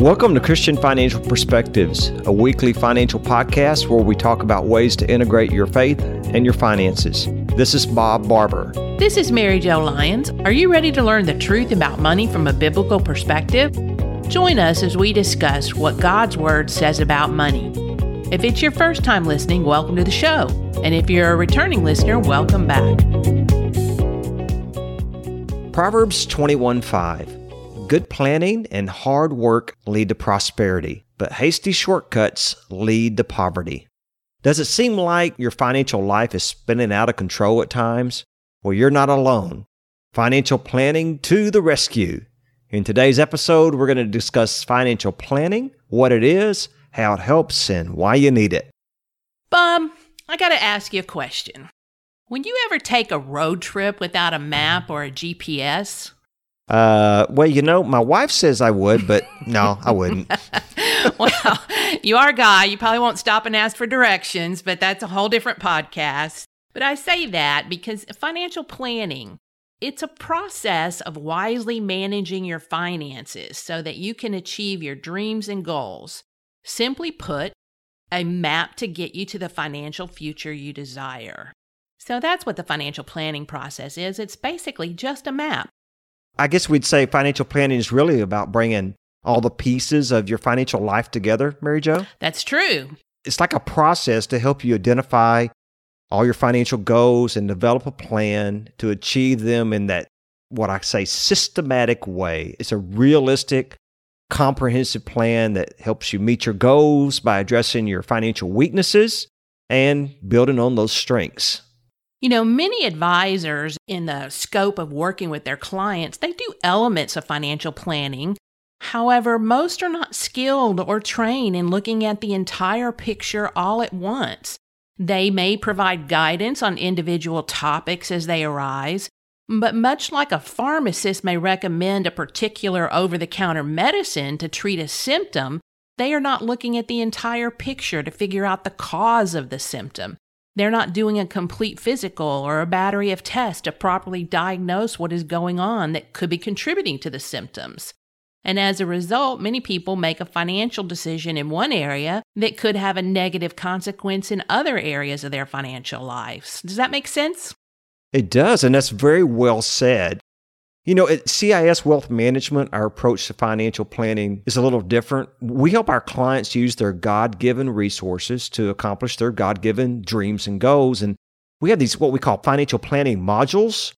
Welcome to Christian Financial Perspectives, a weekly financial podcast where we talk about ways to integrate your faith and your finances. This is Bob Barber. This is Mary Jo Lyons. Are you ready to learn the truth about money from a biblical perspective? Join us as we discuss what God's Word says about money. If it's your first time listening, welcome to the show. And if you're a returning listener, welcome back. Proverbs 21 5. Good planning and hard work lead to prosperity, but hasty shortcuts lead to poverty. Does it seem like your financial life is spinning out of control at times? Well, you're not alone. Financial planning to the rescue. In today's episode, we're going to discuss financial planning, what it is, how it helps, and why you need it. Bob, I got to ask you a question. When you ever take a road trip without a map or a GPS? Uh, well, you know, my wife says I would, but no, I wouldn't. well, you are a guy. You probably won't stop and ask for directions, but that's a whole different podcast. But I say that because financial planning, it's a process of wisely managing your finances so that you can achieve your dreams and goals. Simply put, a map to get you to the financial future you desire. So that's what the financial planning process is. It's basically just a map. I guess we'd say financial planning is really about bringing all the pieces of your financial life together, Mary Jo. That's true. It's like a process to help you identify all your financial goals and develop a plan to achieve them in that, what I say, systematic way. It's a realistic, comprehensive plan that helps you meet your goals by addressing your financial weaknesses and building on those strengths. You know, many advisors in the scope of working with their clients, they do elements of financial planning. However, most are not skilled or trained in looking at the entire picture all at once. They may provide guidance on individual topics as they arise, but much like a pharmacist may recommend a particular over the counter medicine to treat a symptom, they are not looking at the entire picture to figure out the cause of the symptom. They're not doing a complete physical or a battery of tests to properly diagnose what is going on that could be contributing to the symptoms. And as a result, many people make a financial decision in one area that could have a negative consequence in other areas of their financial lives. Does that make sense? It does, and that's very well said. You know, at CIS Wealth Management, our approach to financial planning is a little different. We help our clients use their God given resources to accomplish their God given dreams and goals. And we have these, what we call financial planning modules.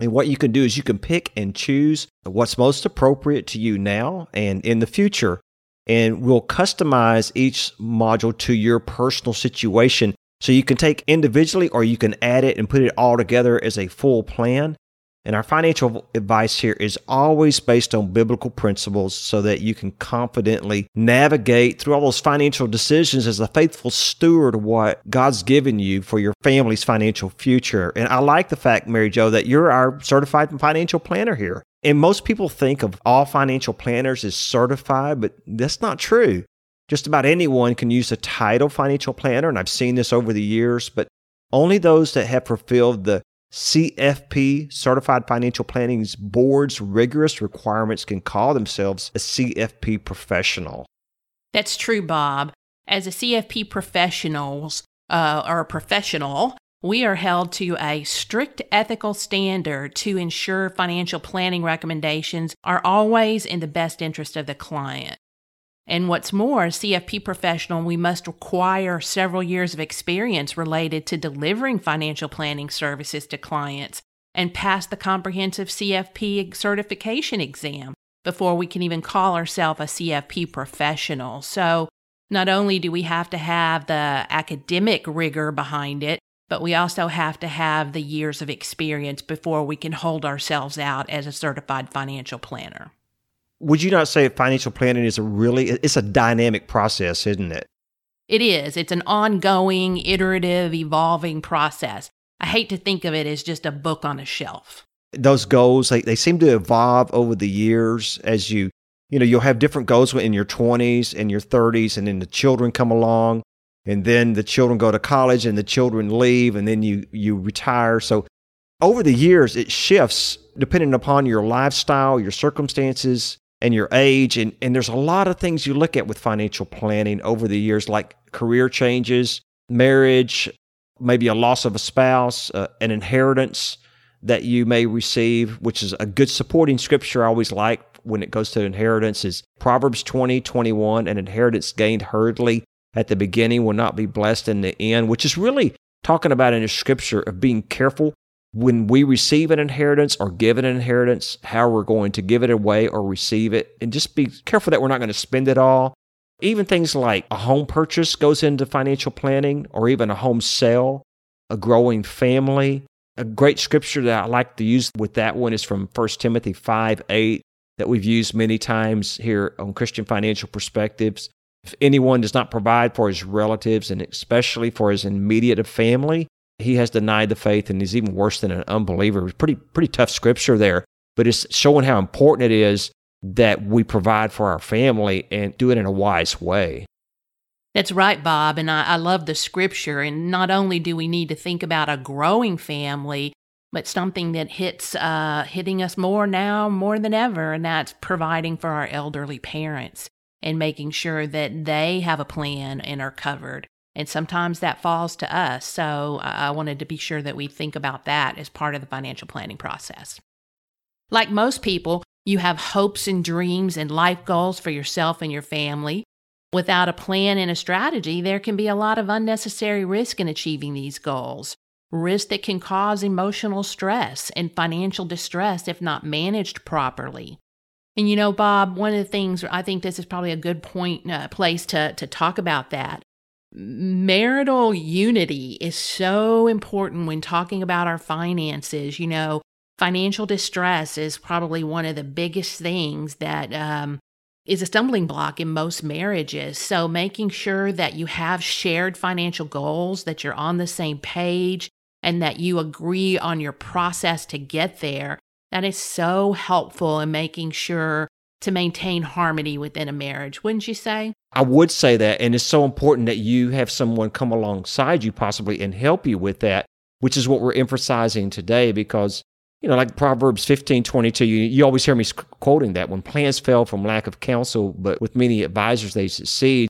And what you can do is you can pick and choose what's most appropriate to you now and in the future. And we'll customize each module to your personal situation. So you can take individually or you can add it and put it all together as a full plan. And our financial advice here is always based on biblical principles so that you can confidently navigate through all those financial decisions as a faithful steward of what God's given you for your family's financial future. And I like the fact, Mary Jo, that you're our certified financial planner here. And most people think of all financial planners as certified, but that's not true. Just about anyone can use the title financial planner, and I've seen this over the years, but only those that have fulfilled the CFP, Certified Financial Planning's board's rigorous requirements can call themselves a CFP professional. That's true, Bob. As a CFP professionals uh, or a professional, we are held to a strict ethical standard to ensure financial planning recommendations are always in the best interest of the client. And what's more, CFP professional, we must require several years of experience related to delivering financial planning services to clients and pass the comprehensive CFP certification exam before we can even call ourselves a CFP professional. So, not only do we have to have the academic rigor behind it, but we also have to have the years of experience before we can hold ourselves out as a certified financial planner would you not say financial planning is a really it's a dynamic process isn't it? It is. It's an ongoing iterative evolving process. I hate to think of it as just a book on a shelf. Those goals they, they seem to evolve over the years as you you know you'll have different goals in your 20s and your 30s and then the children come along and then the children go to college and the children leave and then you you retire. So over the years it shifts depending upon your lifestyle your circumstances and your age. And, and there's a lot of things you look at with financial planning over the years, like career changes, marriage, maybe a loss of a spouse, uh, an inheritance that you may receive, which is a good supporting scripture I always like when it goes to inheritance is Proverbs 20, 21, an inheritance gained hurriedly at the beginning will not be blessed in the end, which is really talking about in the scripture of being careful when we receive an inheritance or give an inheritance, how we're going to give it away or receive it, and just be careful that we're not going to spend it all. Even things like a home purchase goes into financial planning, or even a home sale, a growing family. A great scripture that I like to use with that one is from 1 Timothy 5 8, that we've used many times here on Christian Financial Perspectives. If anyone does not provide for his relatives and especially for his immediate family, he has denied the faith and is even worse than an unbeliever. It's pretty pretty tough scripture there, but it's showing how important it is that we provide for our family and do it in a wise way. That's right, Bob. And I, I love the scripture. And not only do we need to think about a growing family, but something that hits uh, hitting us more now more than ever, and that's providing for our elderly parents and making sure that they have a plan and are covered. And sometimes that falls to us. So I wanted to be sure that we think about that as part of the financial planning process. Like most people, you have hopes and dreams and life goals for yourself and your family. Without a plan and a strategy, there can be a lot of unnecessary risk in achieving these goals. Risk that can cause emotional stress and financial distress if not managed properly. And you know, Bob, one of the things I think this is probably a good point, uh, place to, to talk about that marital unity is so important when talking about our finances. You know, financial distress is probably one of the biggest things that um, is a stumbling block in most marriages. So, making sure that you have shared financial goals, that you're on the same page, and that you agree on your process to get there, that is so helpful in making sure to maintain harmony within a marriage, wouldn't you say? I would say that. And it's so important that you have someone come alongside you possibly and help you with that, which is what we're emphasizing today because, you know, like Proverbs 15 22, you, you always hear me quoting that when plans fail from lack of counsel, but with many advisors, they succeed.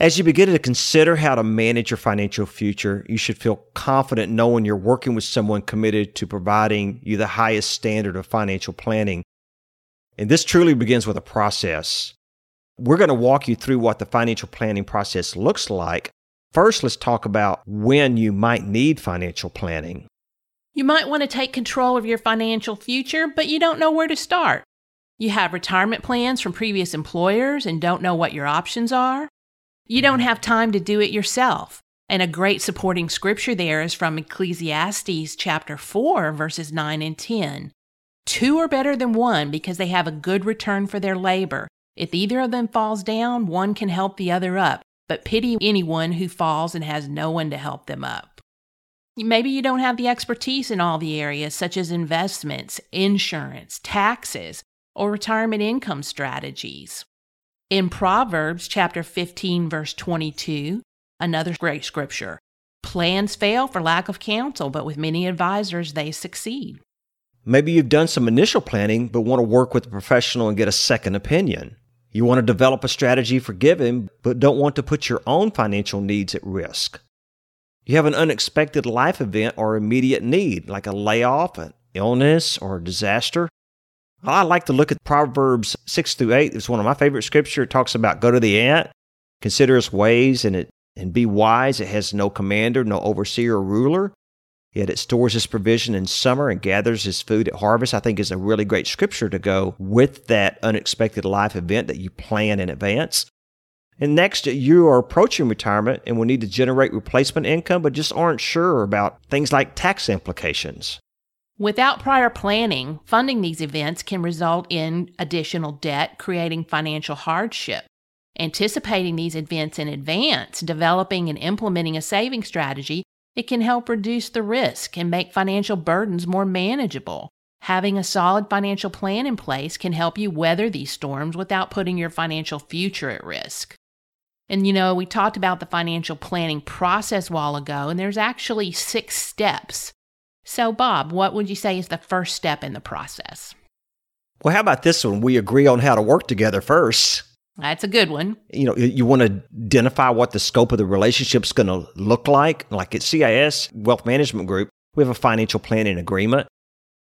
As you begin to consider how to manage your financial future, you should feel confident knowing you're working with someone committed to providing you the highest standard of financial planning. And this truly begins with a process. We're going to walk you through what the financial planning process looks like. First, let's talk about when you might need financial planning. You might want to take control of your financial future, but you don't know where to start. You have retirement plans from previous employers and don't know what your options are. You don't have time to do it yourself. And a great supporting scripture there is from Ecclesiastes chapter 4, verses 9 and 10. Two are better than one because they have a good return for their labor. If either of them falls down, one can help the other up, but pity anyone who falls and has no one to help them up. Maybe you don't have the expertise in all the areas, such as investments, insurance, taxes, or retirement income strategies. In Proverbs chapter 15, verse 22, another great scripture plans fail for lack of counsel, but with many advisors they succeed. Maybe you've done some initial planning, but want to work with a professional and get a second opinion. You want to develop a strategy for giving, but don't want to put your own financial needs at risk. You have an unexpected life event or immediate need, like a layoff, an illness, or a disaster. I like to look at Proverbs 6 through 8. It's one of my favorite scripture. It talks about go to the ant, consider its ways, and, it, and be wise. It has no commander, no overseer or ruler. Yet it stores its provision in summer and gathers its food at harvest. I think is a really great scripture to go with that unexpected life event that you plan in advance. And next, you are approaching retirement and will need to generate replacement income, but just aren't sure about things like tax implications. Without prior planning, funding these events can result in additional debt, creating financial hardship. Anticipating these events in advance, developing and implementing a saving strategy it can help reduce the risk and make financial burdens more manageable. Having a solid financial plan in place can help you weather these storms without putting your financial future at risk. And you know, we talked about the financial planning process a while ago, and there's actually six steps. So, Bob, what would you say is the first step in the process? Well, how about this one? We agree on how to work together first. That's a good one. You know, you want to identify what the scope of the relationship's going to look like. Like at CIS Wealth Management Group, we have a financial planning agreement.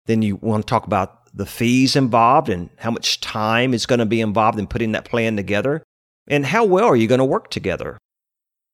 Then you want to talk about the fees involved and how much time is going to be involved in putting that plan together. And how well are you going to work together?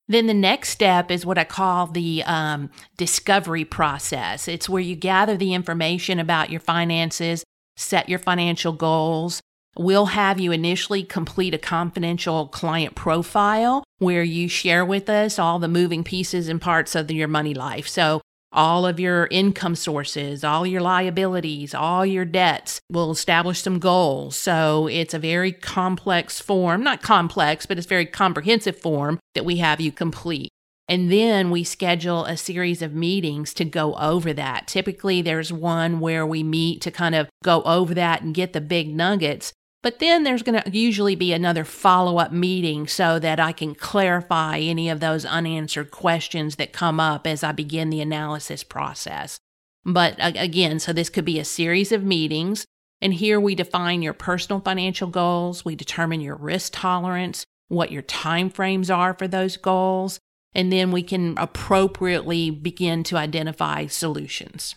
Then the next step is what I call the um, discovery process. It's where you gather the information about your finances, set your financial goals. We'll have you initially complete a confidential client profile where you share with us all the moving pieces and parts of your money life. So, all of your income sources, all your liabilities, all your debts. We'll establish some goals. So it's a very complex form, not complex, but it's very comprehensive form that we have you complete. And then we schedule a series of meetings to go over that. Typically, there's one where we meet to kind of go over that and get the big nuggets. But then there's going to usually be another follow up meeting so that I can clarify any of those unanswered questions that come up as I begin the analysis process. But again, so this could be a series of meetings. And here we define your personal financial goals, we determine your risk tolerance, what your time frames are for those goals, and then we can appropriately begin to identify solutions.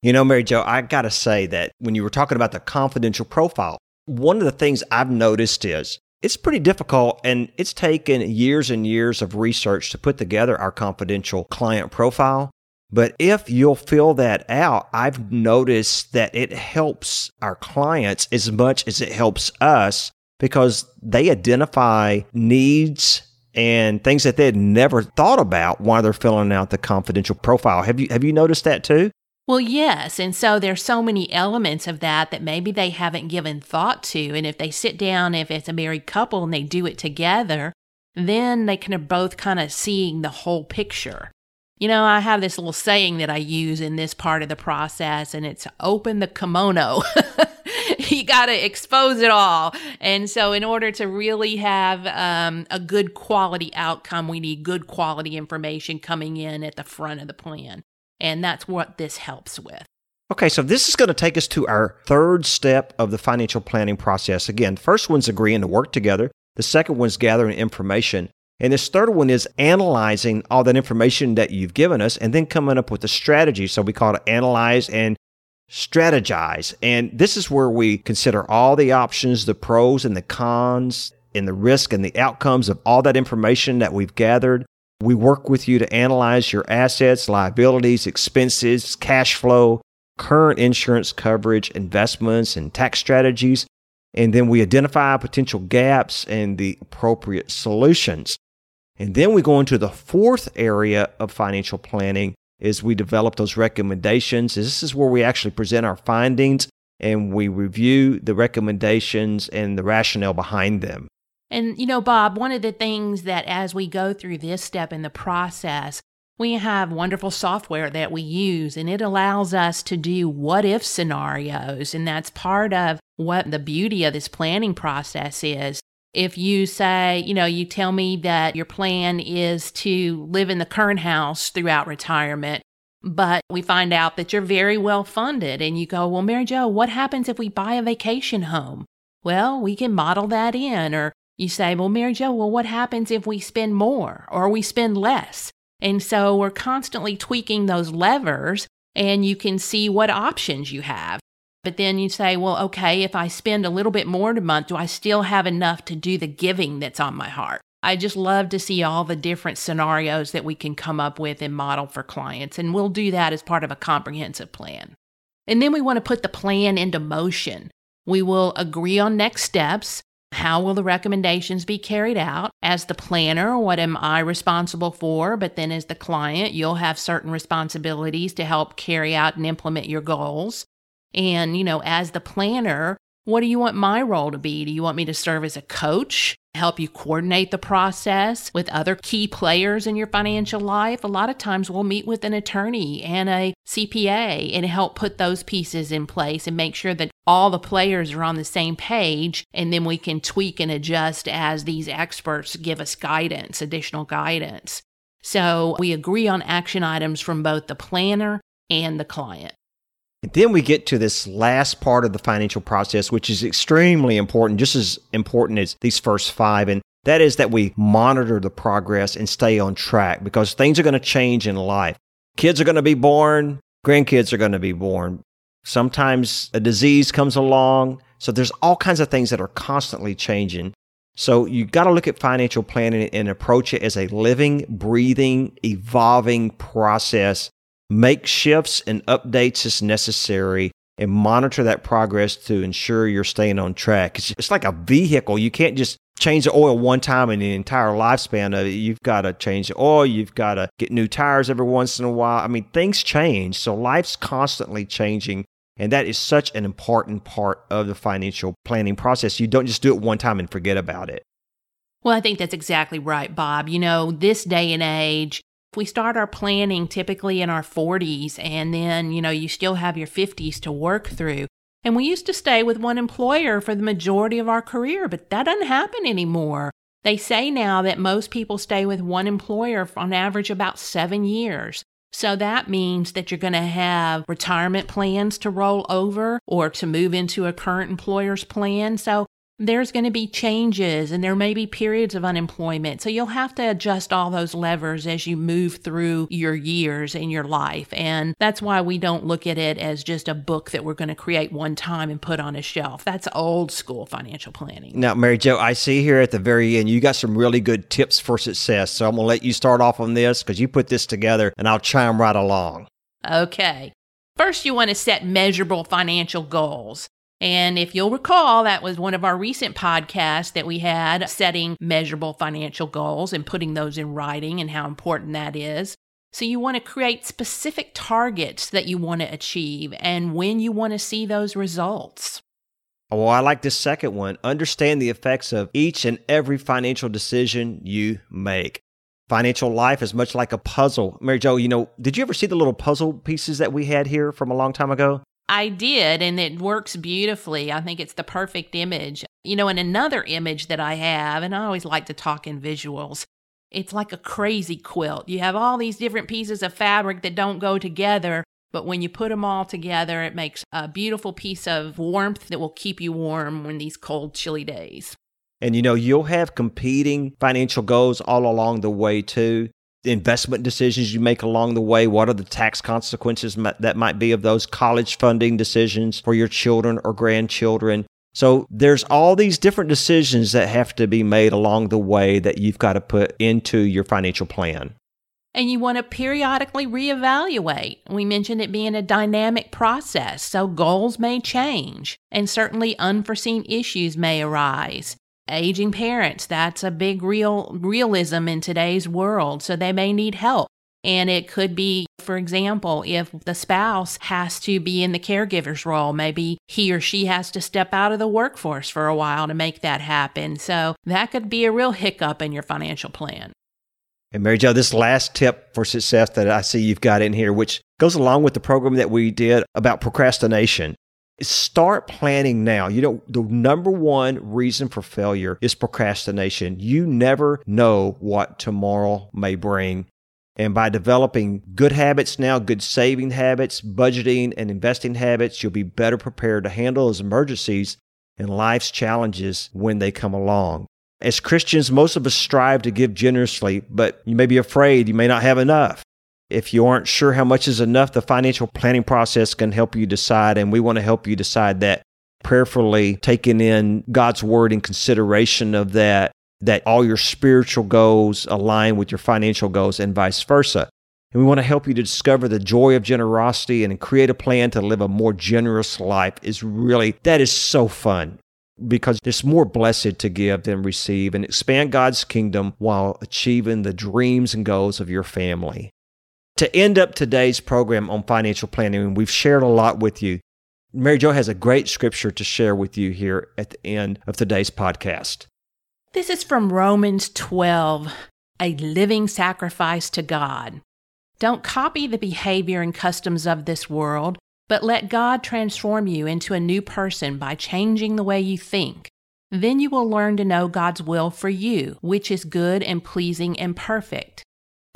You know, Mary Jo, I got to say that when you were talking about the confidential profile, one of the things I've noticed is it's pretty difficult and it's taken years and years of research to put together our confidential client profile. But if you'll fill that out, I've noticed that it helps our clients as much as it helps us because they identify needs and things that they had never thought about while they're filling out the confidential profile. Have you have you noticed that too? Well, yes. And so there's so many elements of that that maybe they haven't given thought to. And if they sit down, if it's a married couple and they do it together, then they can both kind of seeing the whole picture. You know, I have this little saying that I use in this part of the process, and it's open the kimono. you got to expose it all. And so, in order to really have um, a good quality outcome, we need good quality information coming in at the front of the plan. And that's what this helps with. Okay, so this is going to take us to our third step of the financial planning process. Again, first one's agreeing to work together. The second one's gathering information. And this third one is analyzing all that information that you've given us and then coming up with a strategy. So we call it analyze and strategize. And this is where we consider all the options, the pros and the cons, and the risk and the outcomes of all that information that we've gathered. We work with you to analyze your assets, liabilities, expenses, cash flow, current insurance coverage, investments, and tax strategies. And then we identify potential gaps and the appropriate solutions. And then we go into the fourth area of financial planning is we develop those recommendations. This is where we actually present our findings and we review the recommendations and the rationale behind them. And, you know, Bob, one of the things that as we go through this step in the process, we have wonderful software that we use, and it allows us to do what if scenarios. And that's part of what the beauty of this planning process is. If you say, you know, you tell me that your plan is to live in the current house throughout retirement, but we find out that you're very well funded, and you go, well, Mary Jo, what happens if we buy a vacation home? Well, we can model that in, or you say, well, Mary Jo, well, what happens if we spend more or we spend less? And so we're constantly tweaking those levers and you can see what options you have. But then you say, well, okay, if I spend a little bit more a month, do I still have enough to do the giving that's on my heart? I just love to see all the different scenarios that we can come up with and model for clients. And we'll do that as part of a comprehensive plan. And then we want to put the plan into motion. We will agree on next steps. How will the recommendations be carried out? As the planner, what am I responsible for? But then as the client, you'll have certain responsibilities to help carry out and implement your goals. And, you know, as the planner, what do you want my role to be? Do you want me to serve as a coach, help you coordinate the process with other key players in your financial life? A lot of times we'll meet with an attorney and a CPA and help put those pieces in place and make sure that all the players are on the same page. And then we can tweak and adjust as these experts give us guidance, additional guidance. So we agree on action items from both the planner and the client. Then we get to this last part of the financial process, which is extremely important, just as important as these first five. And that is that we monitor the progress and stay on track because things are going to change in life. Kids are going to be born, grandkids are going to be born. Sometimes a disease comes along. So there's all kinds of things that are constantly changing. So you got to look at financial planning and approach it as a living, breathing, evolving process. Make shifts and updates as necessary and monitor that progress to ensure you're staying on track. It's, it's like a vehicle. You can't just change the oil one time in the entire lifespan of it. You've got to change the oil. You've got to get new tires every once in a while. I mean, things change. So life's constantly changing. And that is such an important part of the financial planning process. You don't just do it one time and forget about it. Well, I think that's exactly right, Bob. You know, this day and age, if we start our planning typically in our 40s, and then, you know, you still have your 50s to work through. And we used to stay with one employer for the majority of our career, but that doesn't happen anymore. They say now that most people stay with one employer on average about seven years. So that means that you're going to have retirement plans to roll over or to move into a current employer's plan. So there's going to be changes and there may be periods of unemployment. So you'll have to adjust all those levers as you move through your years in your life. And that's why we don't look at it as just a book that we're going to create one time and put on a shelf. That's old school financial planning. Now, Mary Jo, I see here at the very end, you got some really good tips for success. So I'm going to let you start off on this because you put this together and I'll chime right along. Okay. First, you want to set measurable financial goals. And if you'll recall, that was one of our recent podcasts that we had setting measurable financial goals and putting those in writing and how important that is. So, you want to create specific targets that you want to achieve and when you want to see those results. Well, I like this second one. Understand the effects of each and every financial decision you make. Financial life is much like a puzzle. Mary Jo, you know, did you ever see the little puzzle pieces that we had here from a long time ago? I did, and it works beautifully. I think it's the perfect image. You know, and another image that I have, and I always like to talk in visuals, it's like a crazy quilt. You have all these different pieces of fabric that don't go together, but when you put them all together, it makes a beautiful piece of warmth that will keep you warm when these cold, chilly days. And you know, you'll have competing financial goals all along the way too investment decisions you make along the way? What are the tax consequences that might be of those college funding decisions for your children or grandchildren? So there's all these different decisions that have to be made along the way that you've got to put into your financial plan. And you want to periodically reevaluate. We mentioned it being a dynamic process, so goals may change, and certainly unforeseen issues may arise aging parents. That's a big real realism in today's world. So they may need help. And it could be for example if the spouse has to be in the caregiver's role maybe he or she has to step out of the workforce for a while to make that happen. So that could be a real hiccup in your financial plan. And Mary Jo, this last tip for success that I see you've got in here, which goes along with the program that we did about procrastination. Start planning now. You know, the number one reason for failure is procrastination. You never know what tomorrow may bring. And by developing good habits now, good saving habits, budgeting, and investing habits, you'll be better prepared to handle those emergencies and life's challenges when they come along. As Christians, most of us strive to give generously, but you may be afraid you may not have enough. If you aren't sure how much is enough, the financial planning process can help you decide, and we want to help you decide that prayerfully, taking in God's word in consideration of that, that all your spiritual goals align with your financial goals and vice versa. And we want to help you to discover the joy of generosity and create a plan to live a more generous life is really, that is so fun because it's more blessed to give than receive and expand God's kingdom while achieving the dreams and goals of your family. To end up today's program on financial planning, and we've shared a lot with you. Mary Jo has a great scripture to share with you here at the end of today's podcast. This is from Romans 12, a living sacrifice to God. Don't copy the behavior and customs of this world, but let God transform you into a new person by changing the way you think. Then you will learn to know God's will for you, which is good and pleasing and perfect.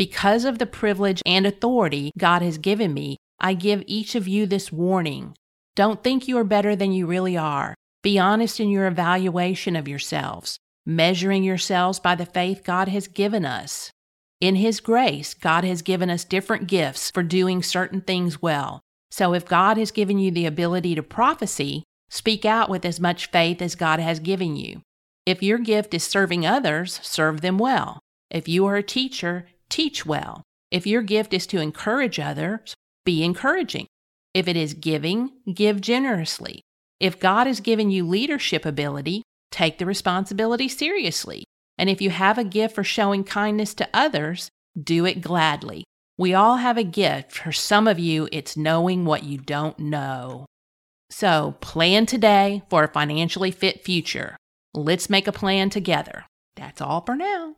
Because of the privilege and authority God has given me, I give each of you this warning. Don't think you are better than you really are. Be honest in your evaluation of yourselves, measuring yourselves by the faith God has given us. In His grace, God has given us different gifts for doing certain things well. So if God has given you the ability to prophecy, speak out with as much faith as God has given you. If your gift is serving others, serve them well. If you are a teacher, teach well. If your gift is to encourage others, be encouraging. If it is giving, give generously. If God has given you leadership ability, take the responsibility seriously. And if you have a gift for showing kindness to others, do it gladly. We all have a gift. For some of you, it's knowing what you don't know. So plan today for a financially fit future. Let's make a plan together. That's all for now.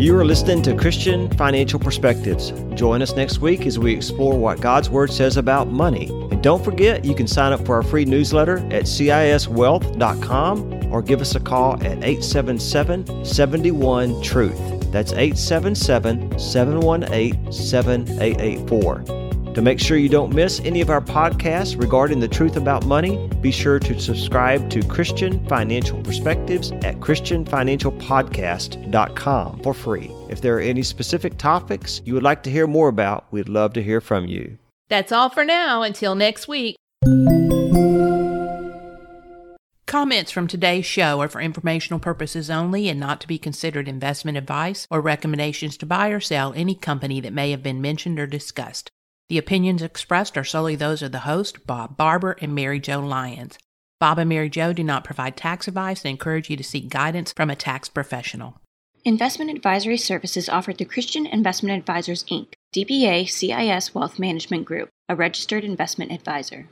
You are listening to Christian Financial Perspectives. Join us next week as we explore what God's Word says about money. And don't forget, you can sign up for our free newsletter at ciswealth.com or give us a call at 877 71 Truth. That's 877 718 7884. To make sure you don't miss any of our podcasts regarding the truth about money, be sure to subscribe to Christian Financial Perspectives at ChristianFinancialPodcast.com for free. If there are any specific topics you would like to hear more about, we'd love to hear from you. That's all for now. Until next week. Comments from today's show are for informational purposes only and not to be considered investment advice or recommendations to buy or sell any company that may have been mentioned or discussed. The opinions expressed are solely those of the host, Bob Barber, and Mary Jo Lyons. Bob and Mary Jo do not provide tax advice and encourage you to seek guidance from a tax professional. Investment advisory services offered through Christian Investment Advisors Inc., DBA CIS Wealth Management Group, a registered investment advisor.